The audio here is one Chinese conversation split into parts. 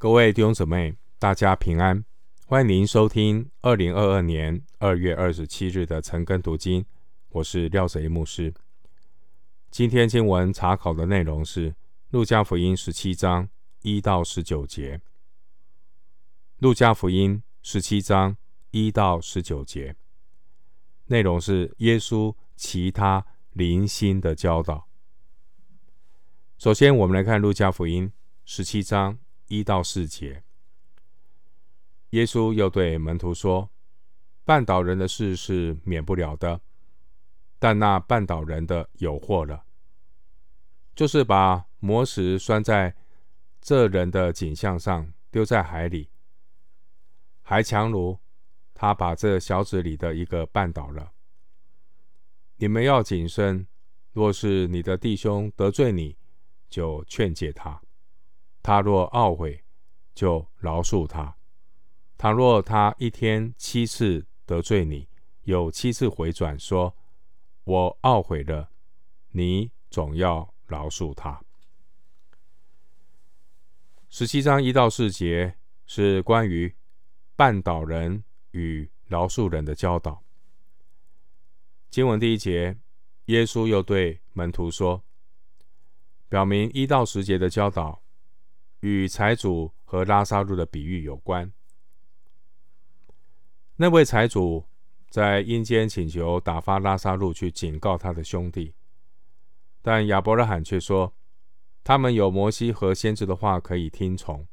各位弟兄姊妹，大家平安！欢迎您收听二零二二年二月二十七日的晨更读经，我是廖泽一牧师。今天经文查考的内容是《路加福音》十七章一到十九节，《路加福音》十七章一到十九节内容是耶稣其他灵心的教导。首先，我们来看《路加福音》十七章。一到四节，耶稣又对门徒说：“绊倒人的事是免不了的，但那绊倒人的有祸了，就是把磨石拴在这人的颈项上，丢在海里，还强如他把这小子里的一个绊倒了。你们要谨慎，若是你的弟兄得罪你，就劝诫他。”他若懊悔，就饶恕他；倘若他一天七次得罪你，有七次回转说：“我懊悔了。”你总要饶恕他。十七章一到四节是关于绊倒人与饶恕人的教导。经文第一节，耶稣又对门徒说，表明一到十节的教导。与财主和拉撒路的比喻有关。那位财主在阴间请求打发拉撒路去警告他的兄弟，但亚伯拉罕却说：“他们有摩西和先知的话可以听从。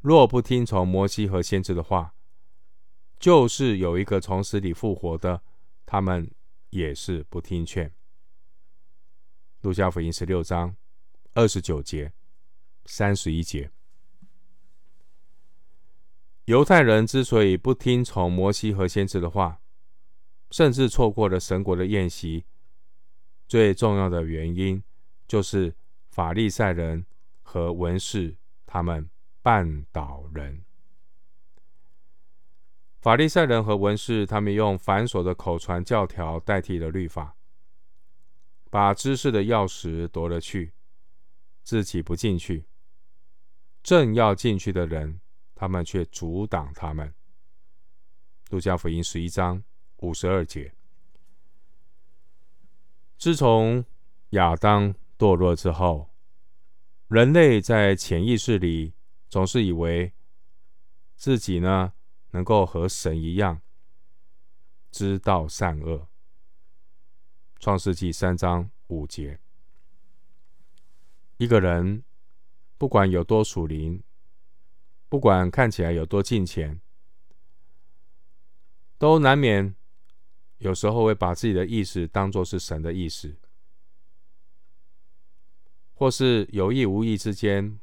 若不听从摩西和先知的话，就是有一个从死里复活的，他们也是不听劝。”路加福音十六章二十九节。三十一节，犹太人之所以不听从摩西和先知的话，甚至错过了神国的宴席，最重要的原因就是法利赛人和文士他们绊倒人。法利赛人和文士他们用繁琐的口传教条代替了律法，把知识的钥匙夺了去，自己不进去。正要进去的人，他们却阻挡他们。路加福音十一章五十二节。自从亚当堕落之后，人类在潜意识里总是以为自己呢能够和神一样知道善恶。创世纪三章五节。一个人。不管有多属灵，不管看起来有多近前，都难免有时候会把自己的意思当作是神的意思，或是有意无意之间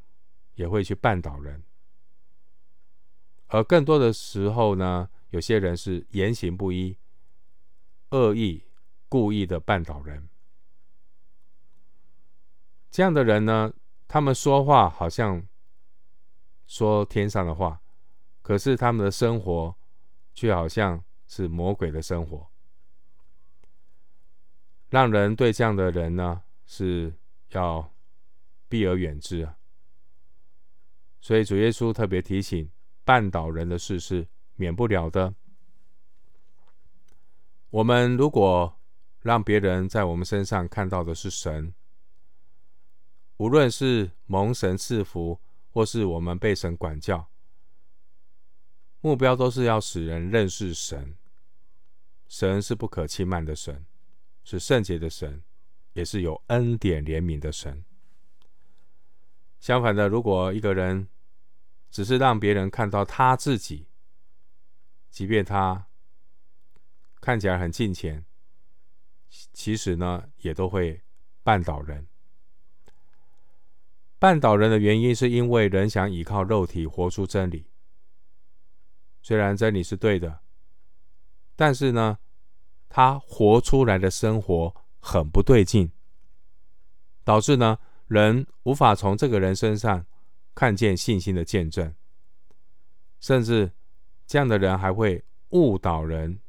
也会去绊倒人。而更多的时候呢，有些人是言行不一，恶意、故意的绊倒人。这样的人呢，他们说话好像说天上的话，可是他们的生活却好像是魔鬼的生活，让人对这样的人呢是要避而远之啊。所以主耶稣特别提醒，绊倒人的事是免不了的。我们如果让别人在我们身上看到的是神。无论是蒙神赐福，或是我们被神管教，目标都是要使人认识神。神是不可轻慢的神，是圣洁的神，也是有恩典怜悯的神。相反的，如果一个人只是让别人看到他自己，即便他看起来很近前，其实呢，也都会绊倒人。绊倒人的原因，是因为人想依靠肉体活出真理。虽然真理是对的，但是呢，他活出来的生活很不对劲，导致呢，人无法从这个人身上看见信心的见证，甚至这样的人还会误导人。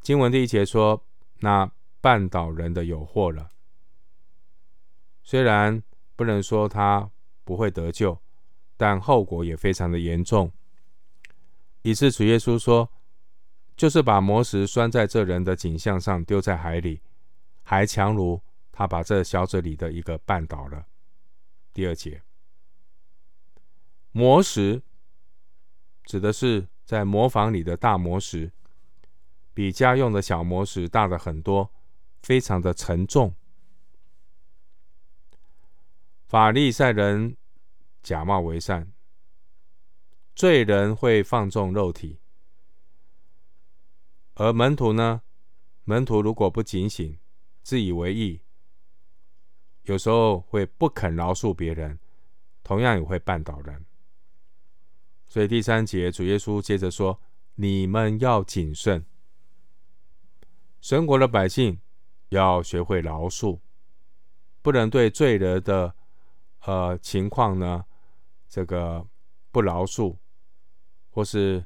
经文第一节说：“那绊倒人的有祸了。”虽然不能说他不会得救，但后果也非常的严重。以致主耶稣说，就是把磨石拴在这人的颈项上，丢在海里，还强如他把这小子里的一个绊倒了。第二节，磨石指的是在磨坊里的大磨石，比家用的小磨石大的很多，非常的沉重。法利赛人假冒为善，罪人会放纵肉体。而门徒呢？门徒如果不警醒，自以为意，有时候会不肯饶恕别人，同样也会绊倒人。所以第三节，主耶稣接着说：“你们要谨慎，神国的百姓要学会饶恕，不能对罪人的呃情况呢，这个不饶恕，或是。”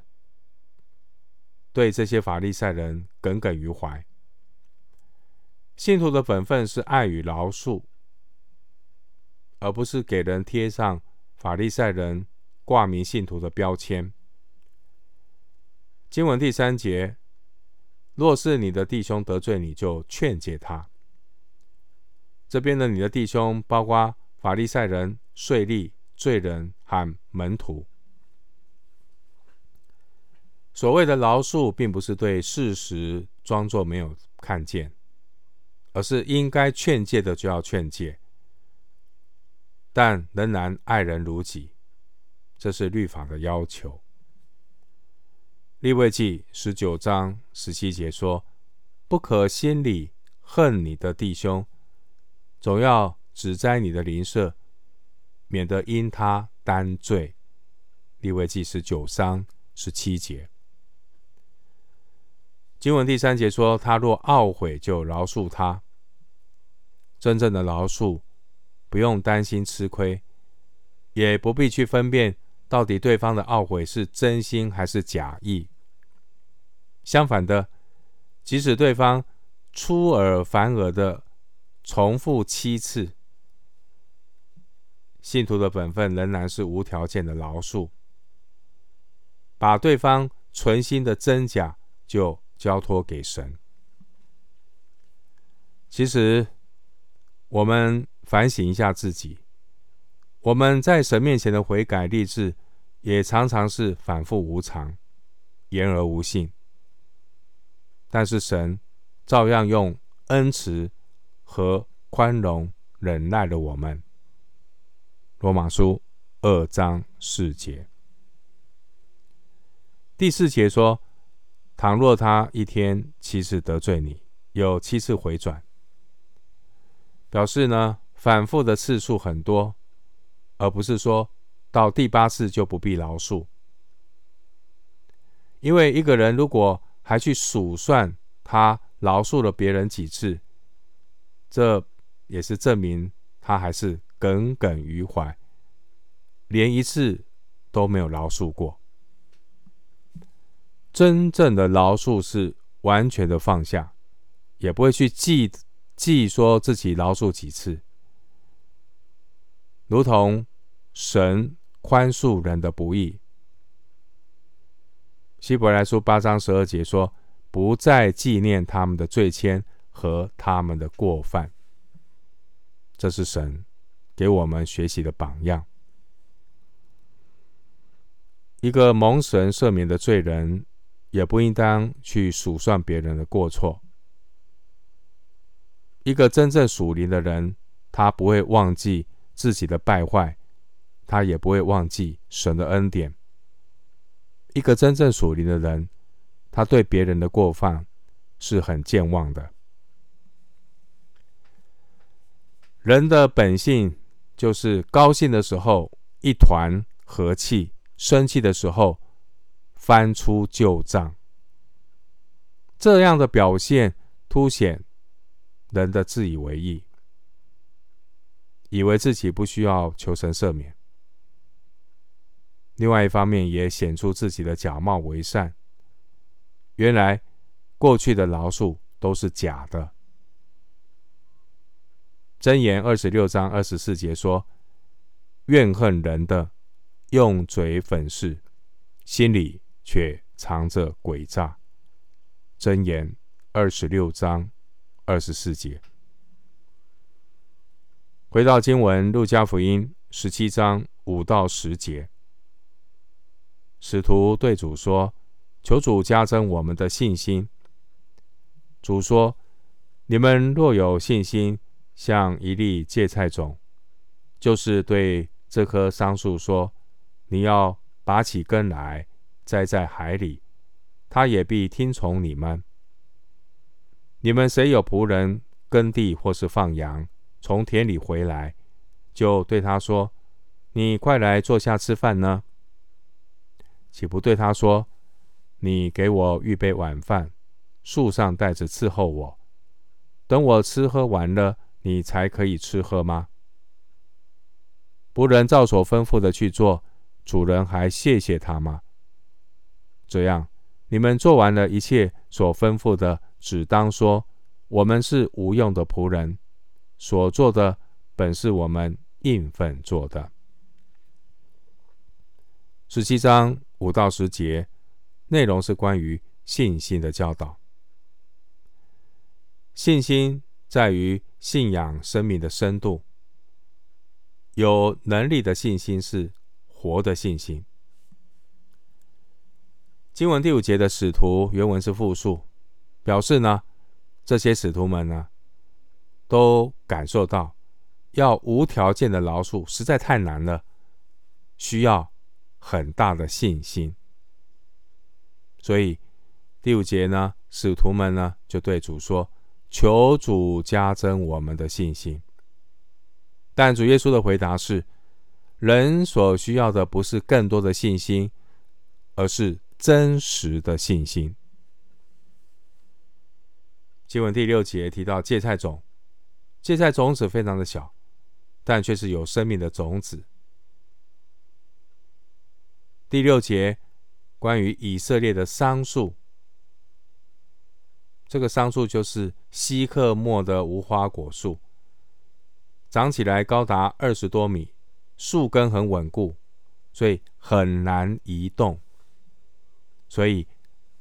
对这些法利赛人耿耿于怀。信徒的本分是爱与饶恕，而不是给人贴上法利赛人挂名信徒的标签。经文第三节：若是你的弟兄得罪你，就劝诫他。这边的你的弟兄包括法利赛人、税吏、罪人和门徒。所谓的饶恕，并不是对事实装作没有看见，而是应该劝诫的就要劝诫，但仍然爱人如己，这是律法的要求。利未记十九章十七节说：“不可心里恨你的弟兄，总要指摘你的邻舍，免得因他担罪。”利未记十九章十七节。经文第三节说：“他若懊悔，就饶恕他。真正的饶恕，不用担心吃亏，也不必去分辨到底对方的懊悔是真心还是假意。相反的，即使对方出尔反尔的重复七次，信徒的本分仍然是无条件的饶恕，把对方存心的真假就。”交托给神。其实，我们反省一下自己，我们在神面前的悔改立志，也常常是反复无常、言而无信。但是神照样用恩慈和宽容忍耐了我们。罗马书二章四节，第四节说。倘若他一天七次得罪你，有七次回转，表示呢，反复的次数很多，而不是说到第八次就不必饶恕。因为一个人如果还去数算他饶恕了别人几次，这也是证明他还是耿耿于怀，连一次都没有饶恕过。真正的饶恕是完全的放下，也不会去记记说自己饶恕几次，如同神宽恕人的不义。希伯来书八章十二节说：“不再纪念他们的罪愆和他们的过犯。”这是神给我们学习的榜样。一个蒙神赦免的罪人。也不应当去数算别人的过错。一个真正属灵的人，他不会忘记自己的败坏，他也不会忘记神的恩典。一个真正属灵的人，他对别人的过犯是很健忘的。人的本性就是高兴的时候一团和气，生气的时候，翻出旧账，这样的表现凸显人的自以为意，以为自己不需要求神赦免。另外一方面，也显出自己的假冒为善。原来过去的饶恕都是假的。箴言二十六章二十四节说：“怨恨人的，用嘴粉饰，心里却藏着诡诈。”箴言二十六章二十四节。回到经文，路加福音十七章五到十节，使徒对主说：“求主加增我们的信心。”主说：“你们若有信心，像一粒芥菜种，就是对这棵桑树说：‘你要拔起根来，栽在海里，它也必听从你们。’你们谁有仆人耕地或是放羊，从田里回来，就对他说：‘你快来坐下吃饭呢？’岂不对他说：‘你给我预备晚饭。’”树上带着伺候我，等我吃喝完了，你才可以吃喝吗？仆人照所吩咐的去做，主人还谢谢他吗？这样，你们做完了一切所吩咐的，只当说：我们是无用的仆人，所做的本是我们应分做的。十七章五到十节，内容是关于信心的教导。信心在于信仰生命的深度，有能力的信心是活的信心。经文第五节的使徒原文是复数，表示呢，这些使徒们呢，都感受到要无条件的饶恕实在太难了，需要很大的信心。所以第五节呢，使徒们呢就对主说。求主加增我们的信心，但主耶稣的回答是：人所需要的不是更多的信心，而是真实的信心。经文第六节提到芥菜种，芥菜种子非常的小，但却是有生命的种子。第六节关于以色列的桑树。这个桑树就是西克莫的无花果树，长起来高达二十多米，树根很稳固，所以很难移动。所以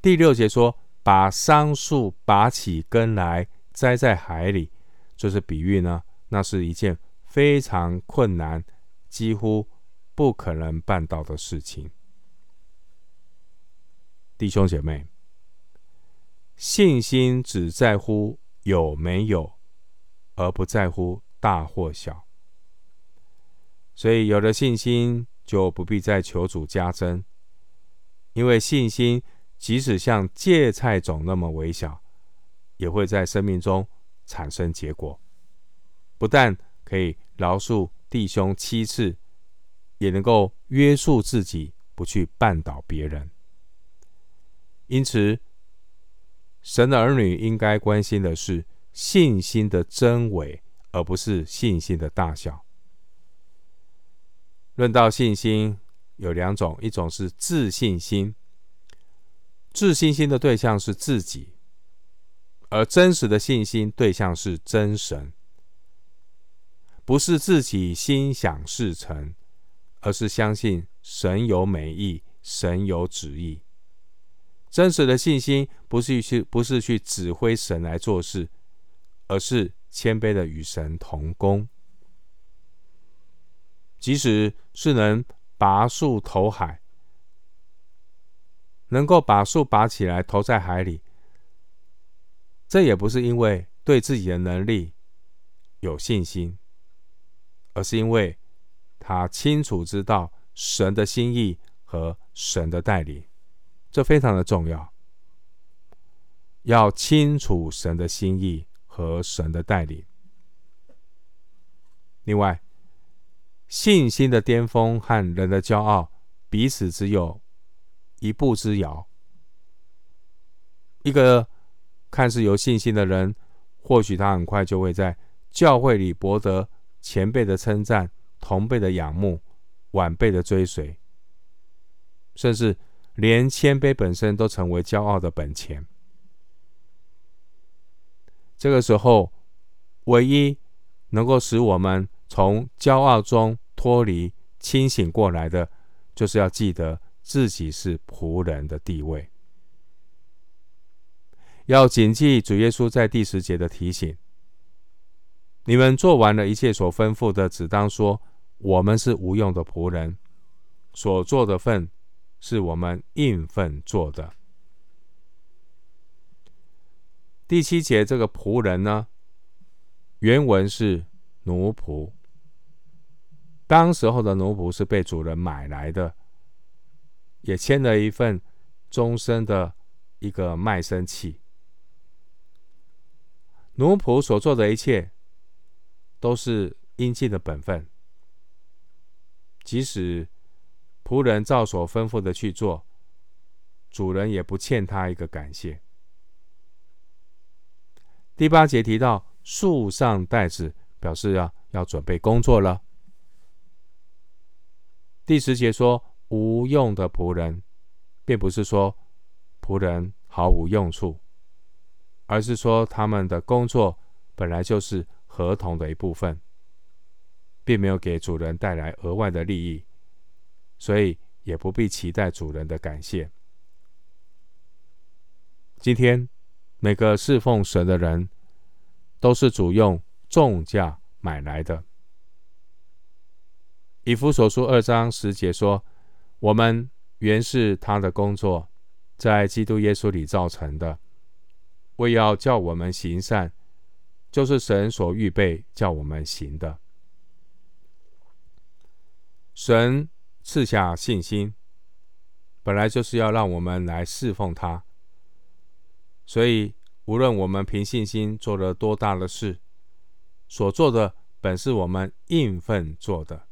第六节说，把桑树拔起根来栽在海里，就是比喻呢，那是一件非常困难、几乎不可能办到的事情。弟兄姐妹。信心只在乎有没有，而不在乎大或小。所以有了信心，就不必再求主加增，因为信心即使像芥菜种那么微小，也会在生命中产生结果。不但可以饶恕弟兄七次，也能够约束自己，不去绊倒别人。因此。神的儿女应该关心的是信心的真伪，而不是信心的大小。论到信心，有两种，一种是自信心，自信心的对象是自己，而真实的信心对象是真神，不是自己心想事成，而是相信神有美意，神有旨意。真实的信心不是去不是去指挥神来做事，而是谦卑的与神同工。即使是能拔树投海，能够把树拔起来投在海里，这也不是因为对自己的能力有信心，而是因为他清楚知道神的心意和神的带领。这非常的重要，要清楚神的心意和神的带领。另外，信心的巅峰和人的骄傲彼此只有一步之遥。一个看似有信心的人，或许他很快就会在教会里博得前辈的称赞、同辈的仰慕、晚辈的追随，甚至。连谦卑本身都成为骄傲的本钱。这个时候，唯一能够使我们从骄傲中脱离、清醒过来的，就是要记得自己是仆人的地位，要谨记主耶稣在第十节的提醒：你们做完了一切所吩咐的，只当说，我们是无用的仆人，所做的份是我们应份做的。第七节这个仆人呢，原文是奴仆。当时候的奴仆是被主人买来的，也签了一份终身的一个卖身契。奴仆所做的一切都是应尽的本分，即使仆人照所吩咐的去做，主人也不欠他一个感谢。第八节提到树上带子，表示要要准备工作了。第十节说无用的仆人，并不是说仆人毫无用处，而是说他们的工作本来就是合同的一部分，并没有给主人带来额外的利益，所以也不必期待主人的感谢。今天。每个侍奉神的人，都是主用重价买来的。以弗所书二章十节说：“我们原是他的工作，在基督耶稣里造成的，为要叫我们行善，就是神所预备叫我们行的。”神赐下信心，本来就是要让我们来侍奉他。所以，无论我们凭信心做了多大的事，所做的本是我们应份做的。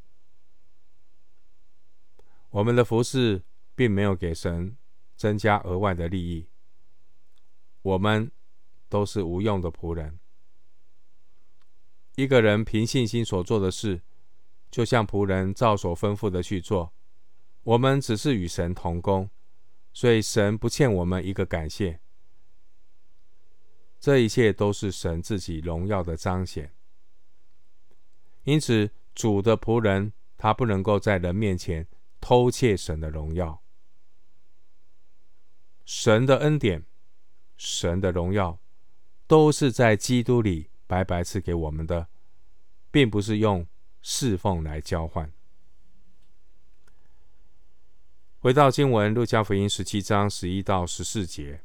我们的服饰并没有给神增加额外的利益。我们都是无用的仆人。一个人凭信心所做的事，就像仆人照所吩咐的去做。我们只是与神同工，所以神不欠我们一个感谢。这一切都是神自己荣耀的彰显，因此主的仆人他不能够在人面前偷窃神的荣耀。神的恩典、神的荣耀，都是在基督里白白赐给我们的，并不是用侍奉来交换。回到经文，路加福音十七章十一到十四节。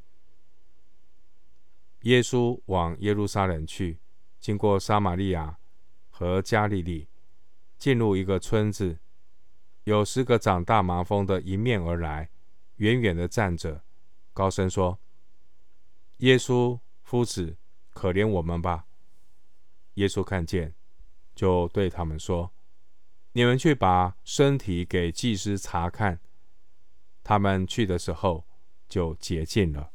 耶稣往耶路撒冷去，经过撒玛利亚和加利利，进入一个村子，有十个长大麻风的迎面而来，远远的站着，高声说：“耶稣夫子，可怜我们吧！”耶稣看见，就对他们说：“你们去把身体给祭司查看。”他们去的时候，就洁净了。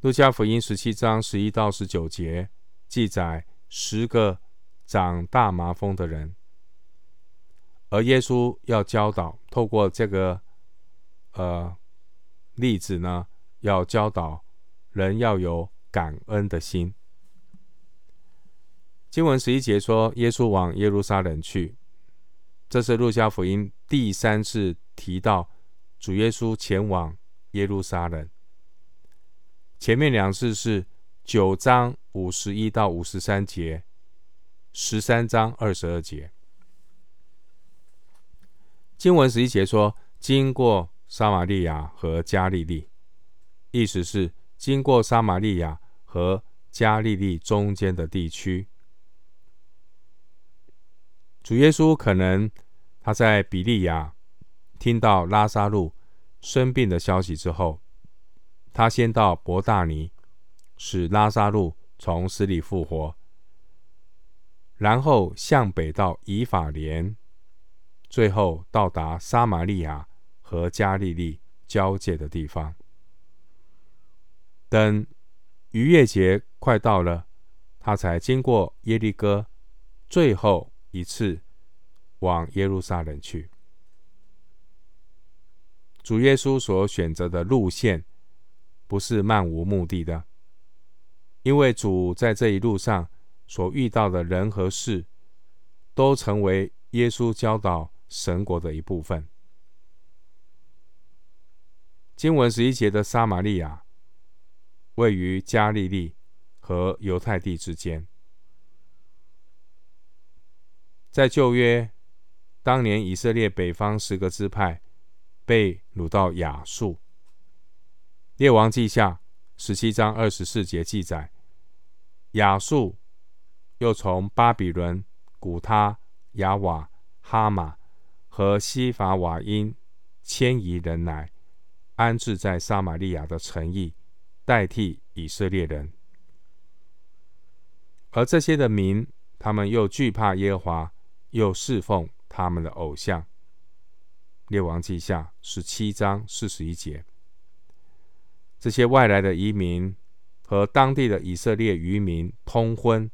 路加福音十七章十一到十九节记载十个长大麻风的人，而耶稣要教导，透过这个呃例子呢，要教导人要有感恩的心。经文十一节说，耶稣往耶路撒冷去，这是路加福音第三次提到主耶稣前往耶路撒冷。前面两次是九章五十一到五十三节，十三章二十二节。经文十一节说，经过撒玛利亚和加利利，意思是经过撒玛利亚和加利利中间的地区。主耶稣可能他在比利亚听到拉撒路生病的消息之后。他先到伯大尼，使拉撒路从死里复活，然后向北到以法莲，最后到达撒玛利亚和加利利交界的地方。等逾越节快到了，他才经过耶利哥，最后一次往耶路撒冷去。主耶稣所选择的路线。不是漫无目的的，因为主在这一路上所遇到的人和事，都成为耶稣教导神国的一部分。经文十一节的撒玛利亚，位于加利利和犹太地之间。在旧约，当年以色列北方十个支派被掳到亚述。列王记下十七章二十四节记载，亚述又从巴比伦、古他、亚瓦、哈马和西法瓦因迁移人来，安置在撒玛利亚的城邑，代替以色列人。而这些的民，他们又惧怕耶和华。又侍奉他们的偶像。列王记下十七章四十一节，这些外来的移民和当地的以色列渔民通婚，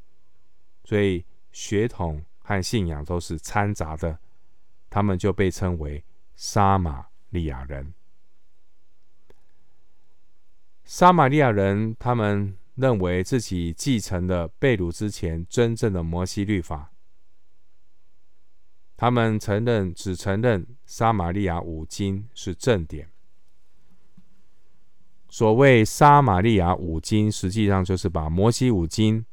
所以血统和信仰都是掺杂的，他们就被称为撒玛利亚人。撒玛利亚人，他们认为自己继承了被掳之前真正的摩西律法。他们承认，只承认撒玛利亚五经是正典。所谓撒玛利亚五经，实际上就是把摩西五经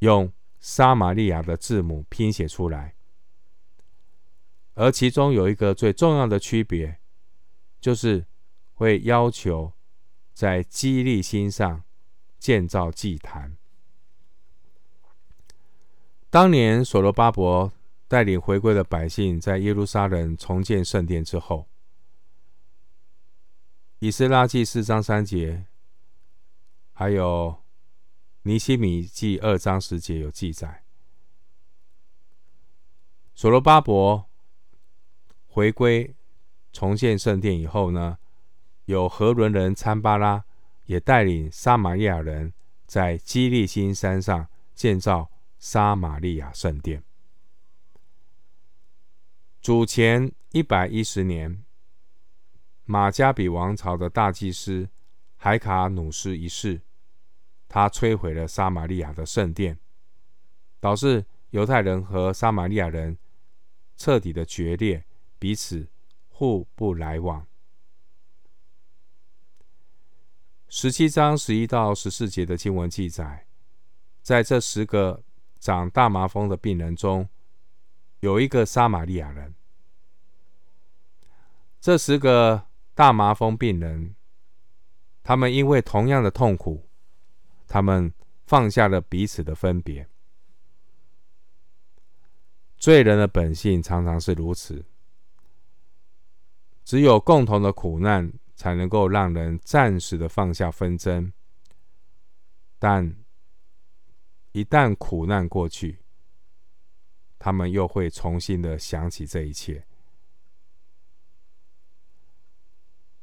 用撒玛利亚的字母拼写出来。而其中有一个最重要的区别，就是会要求在基利心上建造祭坛。当年所罗巴伯。带领回归的百姓在耶路撒冷重建圣殿之后，以斯拉记四章三节，还有尼希米记二章十节有记载。所罗巴伯回归重建圣殿以后呢，有何伦人参巴拉也带领撒玛利亚人在基利新山上建造撒玛利亚圣殿。主前一百一十年，马加比王朝的大祭司海卡努斯一世，他摧毁了撒玛利亚的圣殿，导致犹太人和撒玛利亚人彻底的决裂，彼此互不来往。十七章十一到十四节的经文记载，在这十个长大麻风的病人中，有一个撒玛利亚人，这十个大麻风病人，他们因为同样的痛苦，他们放下了彼此的分别。罪人的本性常常是如此，只有共同的苦难，才能够让人暂时的放下纷争，但一旦苦难过去，他们又会重新的想起这一切。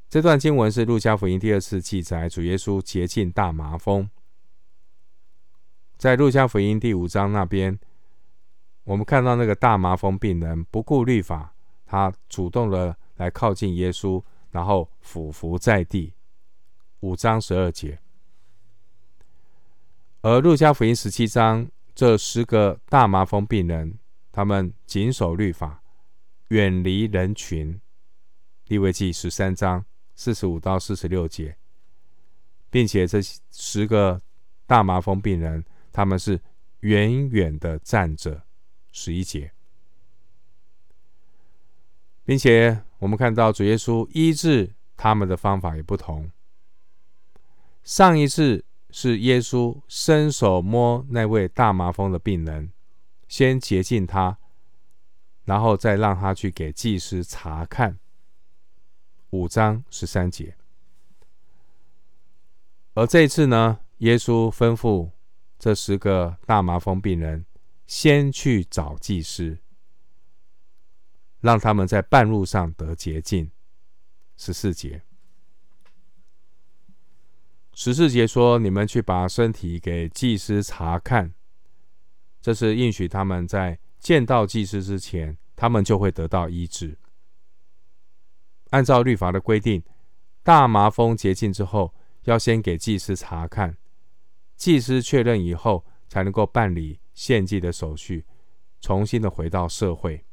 这段经文是路加福音第二次记载主耶稣洁净大麻风。在路加福音第五章那边，我们看到那个大麻风病人不顾律法，他主动的来靠近耶稣，然后俯伏在地。五章十二节。而路加福音十七章，这十个大麻风病人。他们谨守律法，远离人群。利未记十三章四十五到四十六节，并且这十个大麻风病人，他们是远远的站着。十一节，并且我们看到主耶稣医治他们的方法也不同。上一次是耶稣伸手摸那位大麻风的病人。先洁净他，然后再让他去给祭司查看。五章十三节。而这次呢，耶稣吩咐这十个大麻风病人先去找祭司，让他们在半路上得洁净。十四节。十四节说：“你们去把身体给祭司查看。”这是应许他们在见到祭司之前，他们就会得到医治。按照律法的规定，大麻风洁净之后，要先给祭司查看，祭司确认以后，才能够办理献祭的手续，重新的回到社会。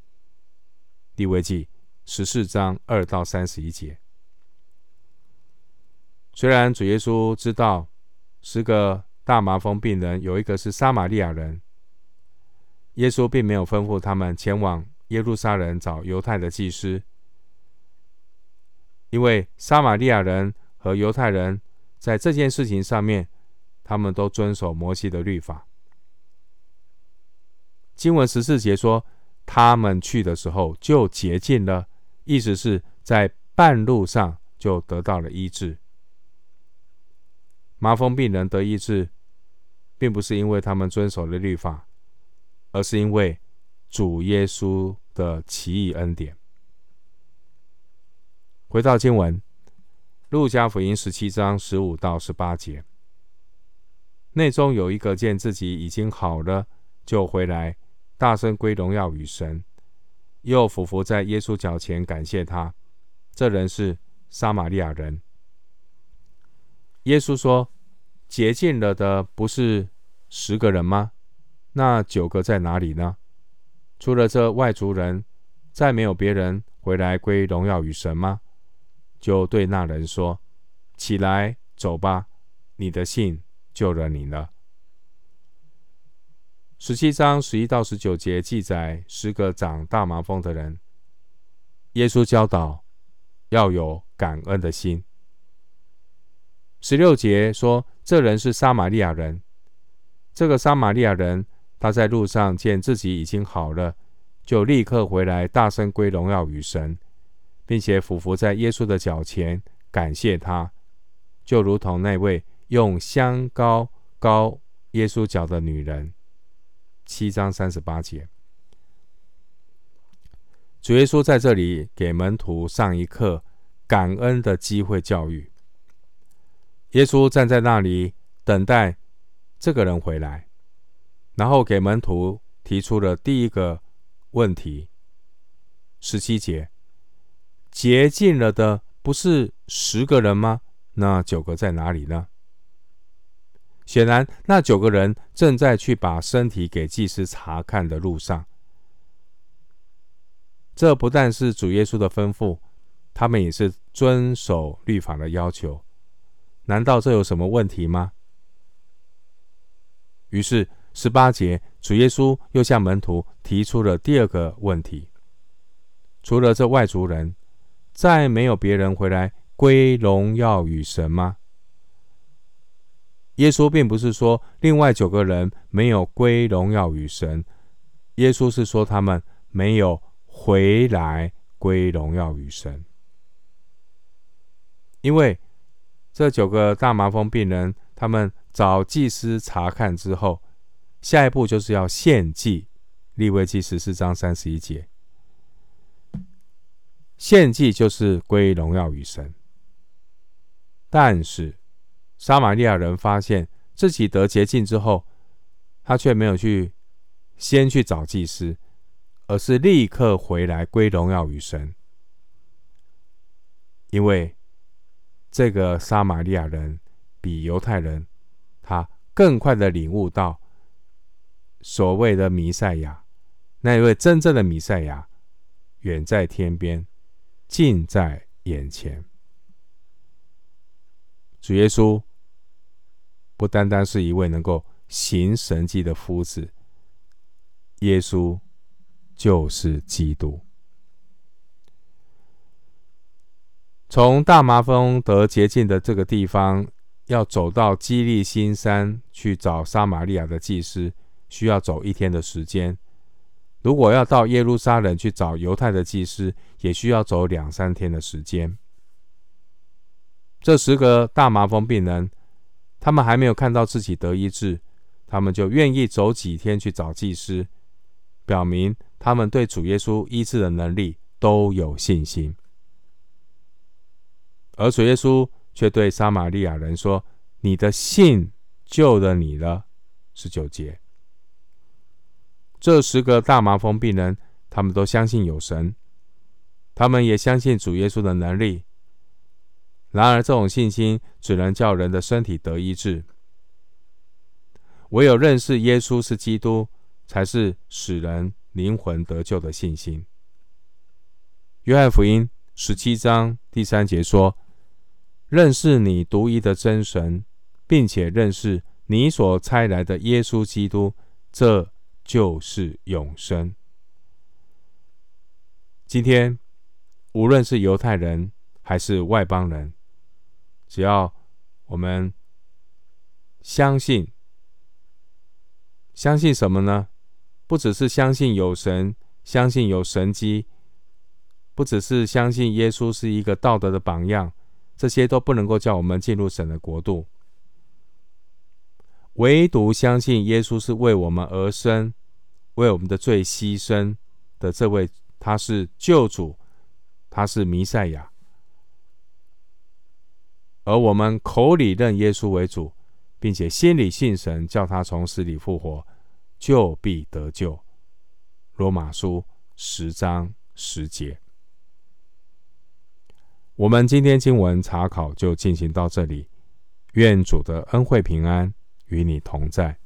利未记十四章二到三十一节。虽然主耶稣知道十个大麻风病人有一个是撒玛利亚人，耶稣并没有吩咐他们前往耶路撒冷找犹太的祭司，因为撒玛利亚人和犹太人在这件事情上面，他们都遵守摩西的律法。经文十四节说，他们去的时候就洁净了，意思是在半路上就得到了医治。麻风病人得医治，并不是因为他们遵守了律法，而是因为主耶稣的奇异恩典。回到经文，《路加福音》十七章十五到十八节，内中有一个见自己已经好了，就回来，大声归荣耀与神，又俯伏在耶稣脚前感谢他。这人是撒玛利亚人。耶稣说：“洁净了的不是十个人吗？那九个在哪里呢？除了这外族人，再没有别人回来归荣耀与神吗？”就对那人说：“起来，走吧，你的信救了你了。”十七章十一到十九节记载十个长大麻风的人，耶稣教导要有感恩的心。十六节说，这人是撒玛利亚人。这个撒玛利亚人，他在路上见自己已经好了，就立刻回来，大声归荣耀与神，并且俯伏在耶稣的脚前，感谢他，就如同那位用香膏膏耶稣脚的女人。七章三十八节，主耶稣在这里给门徒上一课感恩的机会教育。耶稣站在那里等待这个人回来，然后给门徒提出了第一个问题：十七节，洁净了的不是十个人吗？那九个在哪里呢？显然，那九个人正在去把身体给祭司查看的路上。这不但是主耶稣的吩咐，他们也是遵守律法的要求。难道这有什么问题吗？于是十八节，主耶稣又向门徒提出了第二个问题：除了这外族人，再没有别人回来归荣耀与神吗？耶稣并不是说另外九个人没有归荣耀与神，耶稣是说他们没有回来归荣耀与神，因为。这九个大麻风病人，他们找祭司查看之后，下一步就是要献祭。利未记十四章三十一节，献祭就是归荣耀与神。但是撒玛利亚人发现自己得洁净之后，他却没有去先去找祭司，而是立刻回来归荣耀与神，因为。这个撒玛利亚人比犹太人，他更快的领悟到所谓的弥赛亚，那一位真正的弥赛亚，远在天边，近在眼前。主耶稣不单单是一位能够行神迹的夫子，耶稣就是基督。从大麻风得洁净的这个地方，要走到基利心山去找撒玛利亚的祭司，需要走一天的时间。如果要到耶路撒冷去找犹太的祭司，也需要走两三天的时间。这十个大麻风病人，他们还没有看到自己得医治，他们就愿意走几天去找祭司，表明他们对主耶稣医治的能力都有信心。而主耶稣却对撒玛利亚人说：“你的信救了你了。”十九节，这十个大麻风病人，他们都相信有神，他们也相信主耶稣的能力。然而，这种信心只能叫人的身体得医治。唯有认识耶稣是基督，才是使人灵魂得救的信心。约翰福音十七章第三节说：“认识你独一的真神，并且认识你所差来的耶稣基督，这就是永生。”今天，无论是犹太人还是外邦人，只要我们相信，相信什么呢？不只是相信有神，相信有神迹，不只是相信耶稣是一个道德的榜样，这些都不能够叫我们进入神的国度。唯独相信耶稣是为我们而生，为我们的罪牺牲的这位。他是救主，他是弥赛亚，而我们口里认耶稣为主，并且心里信神，叫他从死里复活，就必得救。罗马书十章十节。我们今天经文查考就进行到这里，愿主的恩惠平安与你同在。